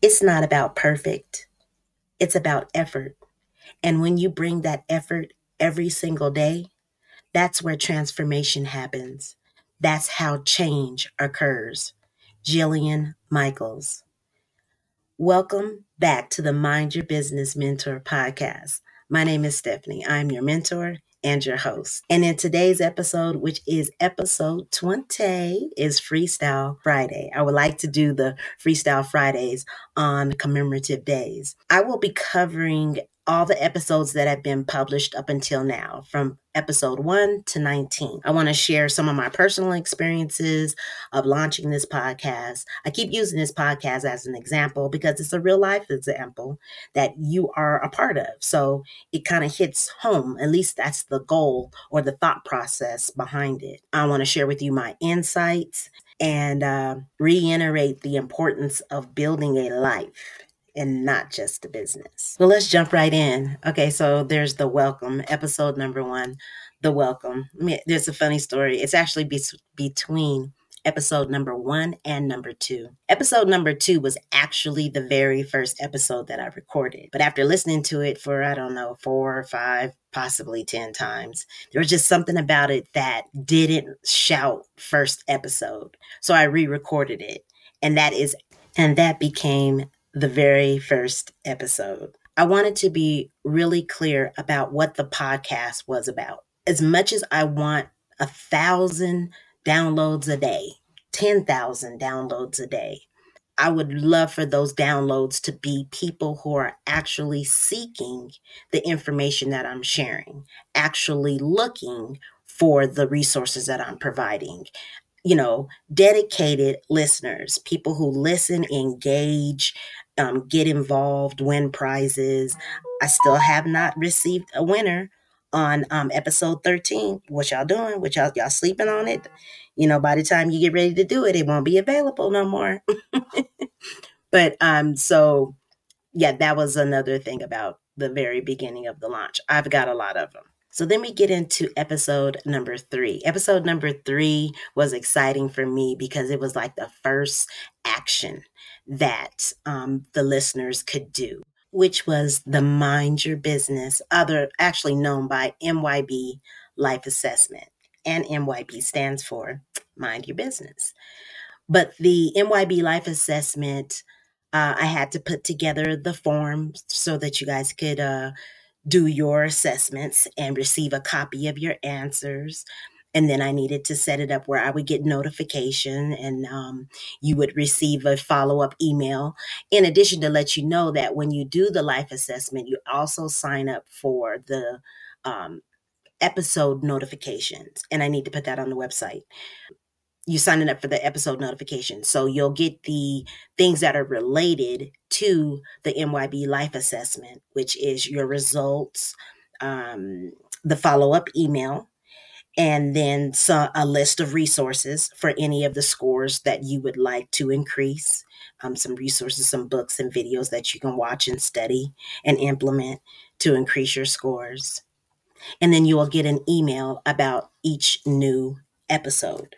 It's not about perfect, it's about effort. And when you bring that effort every single day, that's where transformation happens. That's how change occurs. Jillian Michaels. Welcome back to the Mind Your Business Mentor podcast. My name is Stephanie. I'm your mentor and your host. And in today's episode, which is episode 20, is Freestyle Friday. I would like to do the Freestyle Fridays on commemorative days. I will be covering all the episodes that have been published up until now, from episode 1 to 19. I want to share some of my personal experiences of launching this podcast. I keep using this podcast as an example because it's a real life example that you are a part of. So it kind of hits home. At least that's the goal or the thought process behind it. I want to share with you my insights and uh, reiterate the importance of building a life and not just the business. Well, let's jump right in. Okay, so there's the welcome, episode number one, the welcome. There's a funny story. It's actually be- between episode number one and number two. Episode number two was actually the very first episode that I recorded. But after listening to it for, I don't know, four or five, possibly 10 times, there was just something about it that didn't shout first episode. So I re recorded it. And that is, and that became the very first episode. I wanted to be really clear about what the podcast was about. As much as I want a thousand downloads a day, 10,000 downloads a day, I would love for those downloads to be people who are actually seeking the information that I'm sharing, actually looking for the resources that I'm providing, you know, dedicated listeners, people who listen, engage, um, get involved, win prizes. I still have not received a winner on um, episode 13. What y'all doing? What y'all y'all sleeping on it? You know, by the time you get ready to do it, it won't be available no more. but um, so yeah, that was another thing about the very beginning of the launch. I've got a lot of them. So then we get into episode number three. Episode number three was exciting for me because it was like the first action that um, the listeners could do, which was the Mind Your Business, other actually known by MYB Life Assessment. And MYB stands for Mind Your Business. But the MYB Life Assessment, uh, I had to put together the form so that you guys could uh, do your assessments and receive a copy of your answers. And then I needed to set it up where I would get notification and um, you would receive a follow up email. In addition, to let you know that when you do the life assessment, you also sign up for the um, episode notifications. And I need to put that on the website you signing up for the episode notification. So you'll get the things that are related to the MYB life assessment, which is your results, um, the follow up email, and then a list of resources for any of the scores that you would like to increase. Um, some resources, some books and videos that you can watch and study and implement to increase your scores. And then you will get an email about each new episode.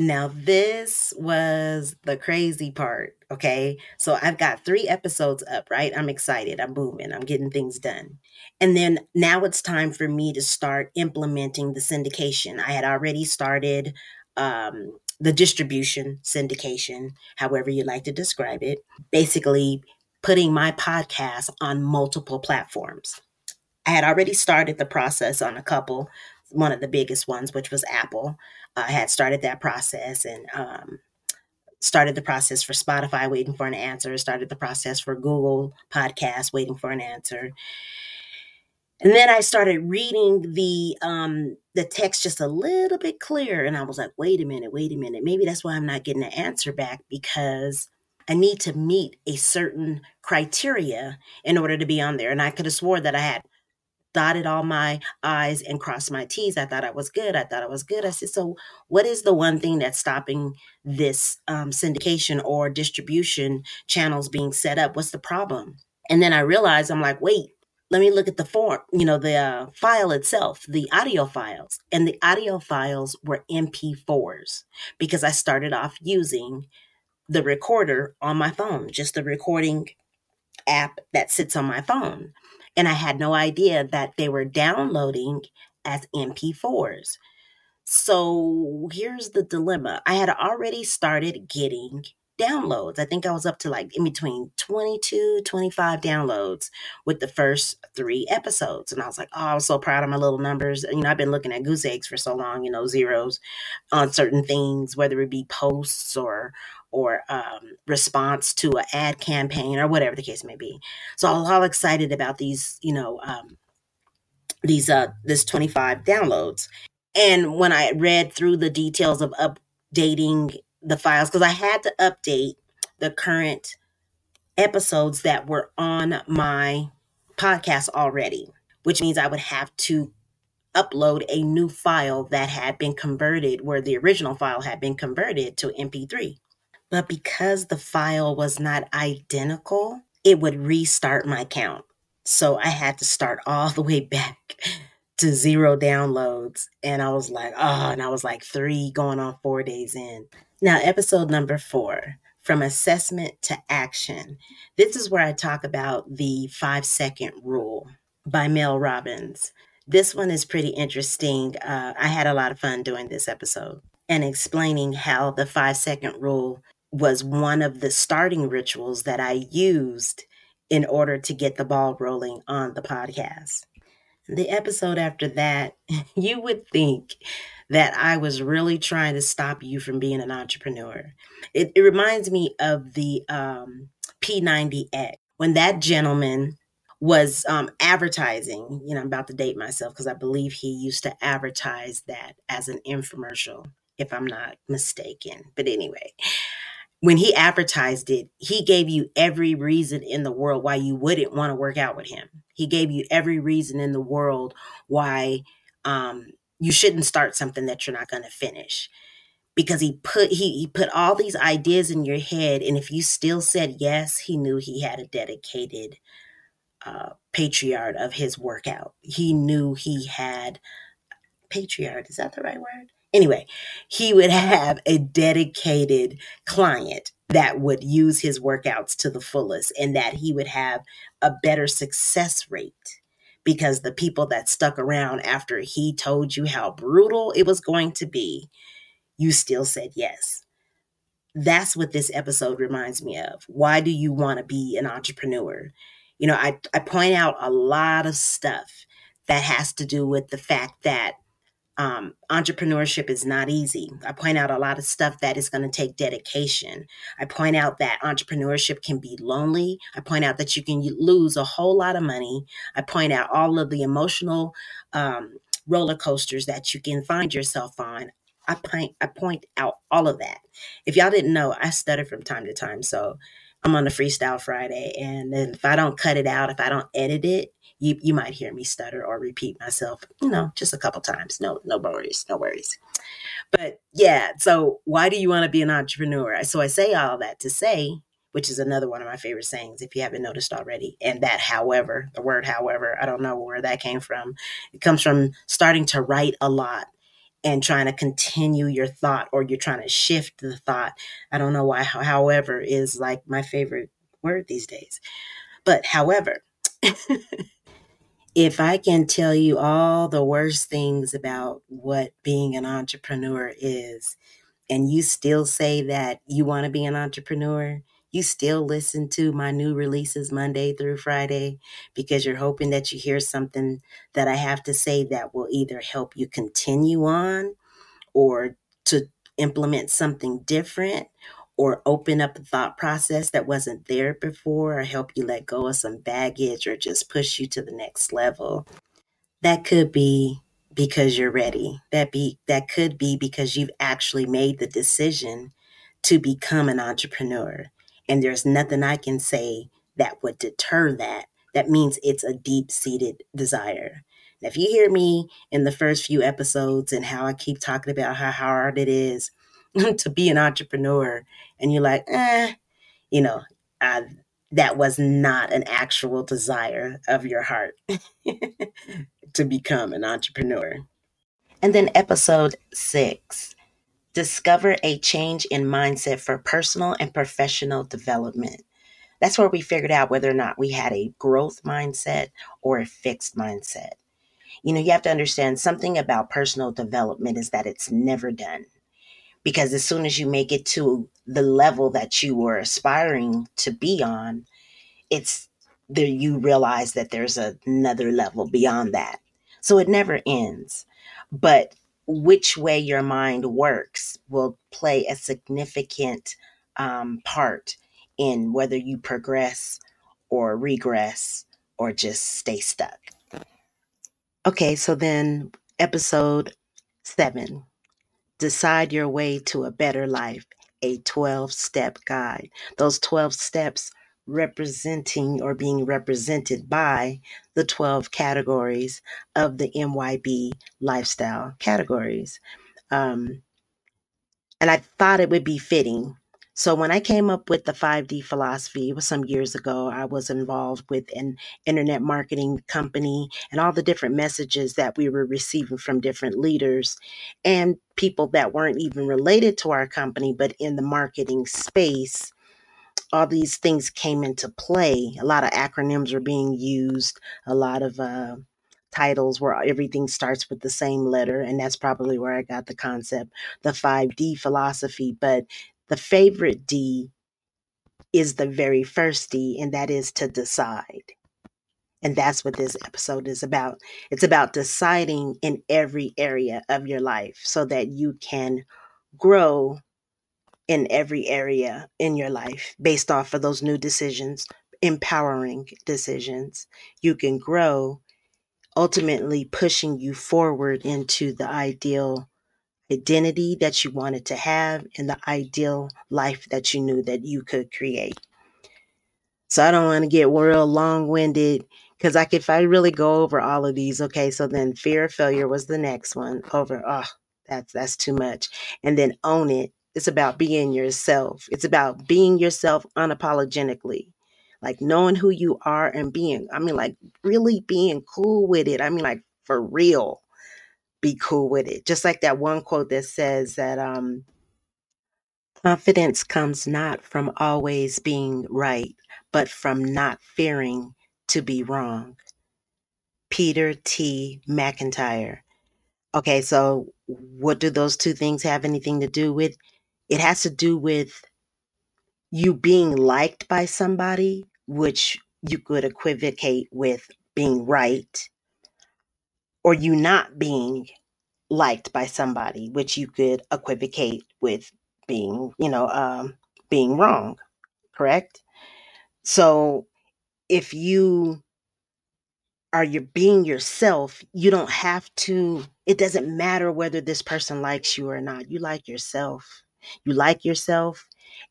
Now, this was the crazy part. Okay. So I've got three episodes up, right? I'm excited. I'm moving. I'm getting things done. And then now it's time for me to start implementing the syndication. I had already started um, the distribution syndication, however you like to describe it, basically putting my podcast on multiple platforms. I had already started the process on a couple, one of the biggest ones, which was Apple. I had started that process and um, started the process for Spotify, waiting for an answer, started the process for Google Podcast, waiting for an answer. And then I started reading the um, the text just a little bit clearer, and I was like, "Wait a minute, wait a minute. Maybe that's why I'm not getting an answer back because I need to meet a certain criteria in order to be on there." And I could have swore that I had dotted all my I's and crossed my T's. I thought I was good. I thought I was good. I said, so what is the one thing that's stopping this um, syndication or distribution channels being set up? What's the problem? And then I realized I'm like, wait, let me look at the form, you know, the uh, file itself, the audio files. And the audio files were MP4s because I started off using the recorder on my phone, just the recording app that sits on my phone. And I had no idea that they were downloading as MP4s. So here's the dilemma I had already started getting downloads. I think I was up to like in between 22, 25 downloads with the first three episodes. And I was like, oh, I'm so proud of my little numbers. You know, I've been looking at goose eggs for so long, you know, zeros on certain things, whether it be posts or or um, response to an ad campaign or whatever the case may be. So I was all excited about these, you know, um, these uh this 25 downloads. And when I read through the details of updating the files because I had to update the current episodes that were on my podcast already, which means I would have to upload a new file that had been converted where the original file had been converted to MP3. But because the file was not identical, it would restart my count. So I had to start all the way back to zero downloads. And I was like, oh, and I was like three going on four days in. Now, episode number four from assessment to action. This is where I talk about the five second rule by Mel Robbins. This one is pretty interesting. Uh, I had a lot of fun doing this episode and explaining how the five second rule was one of the starting rituals that I used in order to get the ball rolling on the podcast. The episode after that, you would think that I was really trying to stop you from being an entrepreneur. It, it reminds me of the um, P90X when that gentleman was um, advertising. You know, I'm about to date myself because I believe he used to advertise that as an infomercial, if I'm not mistaken. But anyway, when he advertised it, he gave you every reason in the world why you wouldn't want to work out with him. He gave you every reason in the world why um, you shouldn't start something that you're not going to finish. Because he put he, he put all these ideas in your head and if you still said yes he knew he had a dedicated uh, patriarch of his workout. He knew he had patriarch is that the right word anyway he would have a dedicated client that would use his workouts to the fullest and that he would have a better success rate because the people that stuck around after he told you how brutal it was going to be, you still said yes. That's what this episode reminds me of. Why do you want to be an entrepreneur? You know, I, I point out a lot of stuff that has to do with the fact that um, entrepreneurship is not easy. I point out a lot of stuff that is going to take dedication. I point out that entrepreneurship can be lonely. I point out that you can lose a whole lot of money. I point out all of the emotional um, roller coasters that you can find yourself on. I point, I point out all of that. If y'all didn't know, I stutter from time to time. So I'm on a freestyle Friday. And if I don't cut it out, if I don't edit it, you you might hear me stutter or repeat myself, you know, just a couple times. No, no worries, no worries. But yeah, so why do you want to be an entrepreneur? So I say all that to say, which is another one of my favorite sayings, if you haven't noticed already. And that, however, the word however, I don't know where that came from. It comes from starting to write a lot and trying to continue your thought or you're trying to shift the thought. I don't know why, however, is like my favorite word these days. But however, if I can tell you all the worst things about what being an entrepreneur is, and you still say that you want to be an entrepreneur, you still listen to my new releases Monday through Friday because you're hoping that you hear something that I have to say that will either help you continue on or to implement something different or open up a thought process that wasn't there before or help you let go of some baggage or just push you to the next level. That could be because you're ready. That be that could be because you've actually made the decision to become an entrepreneur. And there's nothing i can say that would deter that. That means it's a deep-seated desire. Now, if you hear me in the first few episodes and how i keep talking about how hard it is to be an entrepreneur and you're like, eh, you know, uh, that was not an actual desire of your heart to become an entrepreneur. And then episode six Discover a change in mindset for personal and professional development. That's where we figured out whether or not we had a growth mindset or a fixed mindset. You know, you have to understand something about personal development is that it's never done. Because as soon as you make it to the level that you were aspiring to be on, it's there you realize that there's another level beyond that. So it never ends. But which way your mind works will play a significant um, part in whether you progress or regress or just stay stuck. Okay, so then episode seven Decide Your Way to a Better Life, a 12 step guide. Those 12 steps representing or being represented by the 12 categories of the MYB lifestyle categories. Um, and I thought it would be fitting. So when I came up with the 5D philosophy, it was some years ago, I was involved with an internet marketing company and all the different messages that we were receiving from different leaders and people that weren't even related to our company, but in the marketing space all these things came into play. A lot of acronyms were being used, a lot of uh, titles where everything starts with the same letter. And that's probably where I got the concept, the 5D philosophy. But the favorite D is the very first D, and that is to decide. And that's what this episode is about. It's about deciding in every area of your life so that you can grow in every area in your life based off of those new decisions, empowering decisions. You can grow ultimately pushing you forward into the ideal identity that you wanted to have and the ideal life that you knew that you could create. So I don't want to get real long winded because like if I really go over all of these, okay, so then fear of failure was the next one over. Oh, that's that's too much. And then own it. It's about being yourself. It's about being yourself unapologetically like knowing who you are and being, I mean, like really being cool with it. I mean, like for real, be cool with it. Just like that one quote that says that um, confidence comes not from always being right, but from not fearing to be wrong. Peter T. McIntyre. Okay, so what do those two things have anything to do with? It has to do with you being liked by somebody which you could equivocate with being right, or you not being liked by somebody, which you could equivocate with being, you know, um, being wrong, correct? So if you are you being yourself, you don't have to, it doesn't matter whether this person likes you or not. You like yourself. You like yourself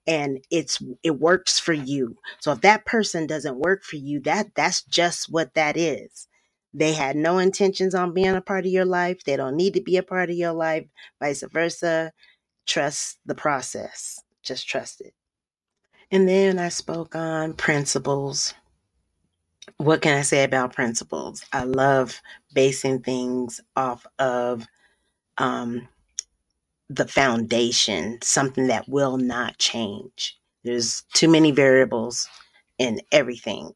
and it's it works for you. So if that person doesn't work for you, that that's just what that is. They had no intentions on being a part of your life. They don't need to be a part of your life, vice versa. Trust the process. Just trust it. And then I spoke on principles. What can I say about principles? I love basing things off of um, the foundation, something that will not change. There's too many variables in everything.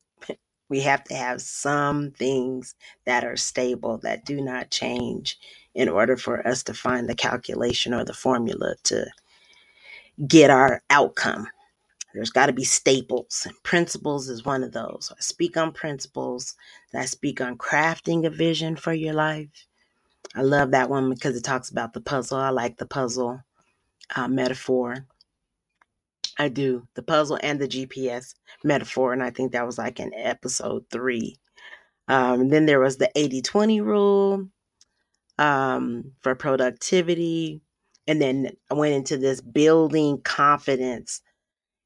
We have to have some things that are stable, that do not change, in order for us to find the calculation or the formula to get our outcome. There's got to be staples, and principles is one of those. I speak on principles, I speak on crafting a vision for your life I love that one because it talks about the puzzle. I like the puzzle uh, metaphor. I do the puzzle and the GPS metaphor, and I think that was like in episode three. Um, then there was the 80 20 rule um, for productivity. And then I went into this building confidence.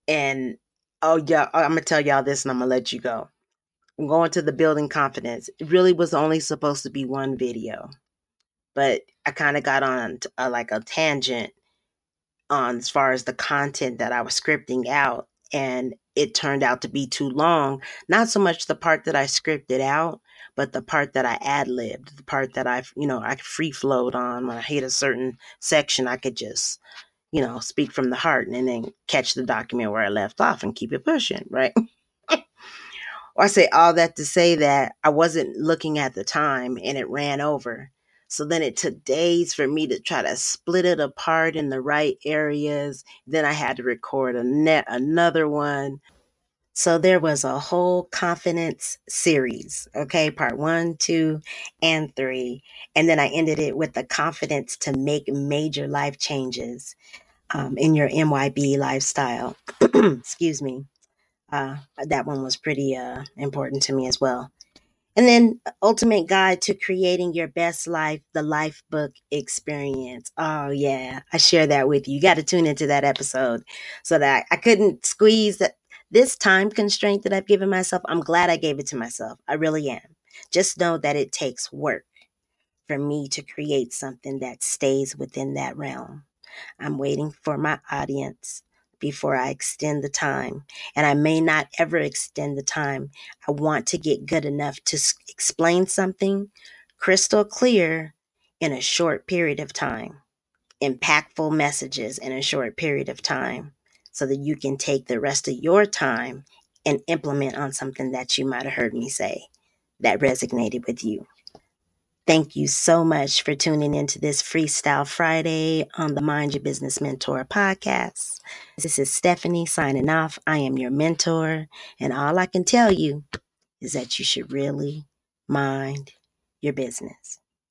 And oh, yeah, I'm going to tell y'all this and I'm going to let you go. I'm going to the building confidence. It really was only supposed to be one video but I kind of got on a, like a tangent on as far as the content that I was scripting out and it turned out to be too long not so much the part that I scripted out but the part that I ad libbed, the part that I, you know, I free flowed on when I hit a certain section, I could just, you know, speak from the heart and then catch the document where I left off and keep it pushing, right? I say all that to say that I wasn't looking at the time and it ran over. So then it took days for me to try to split it apart in the right areas. Then I had to record a net another one. So there was a whole confidence series, okay, part one, two, and three. And then I ended it with the confidence to make major life changes um, in your MYB lifestyle. Excuse me. Uh, that one was pretty uh, important to me as well. And then uh, Ultimate Guide to Creating Your Best Life, the Life Book Experience. Oh yeah, I share that with you. You got to tune into that episode so that I couldn't squeeze that this time constraint that I've given myself. I'm glad I gave it to myself. I really am. Just know that it takes work for me to create something that stays within that realm. I'm waiting for my audience before I extend the time. And I may not ever extend the time. I want to get good enough to explain something crystal clear in a short period of time, impactful messages in a short period of time, so that you can take the rest of your time and implement on something that you might have heard me say that resonated with you. Thank you so much for tuning into this Freestyle Friday on the Mind Your Business Mentor podcast. This is Stephanie signing off. I am your mentor, and all I can tell you is that you should really mind your business.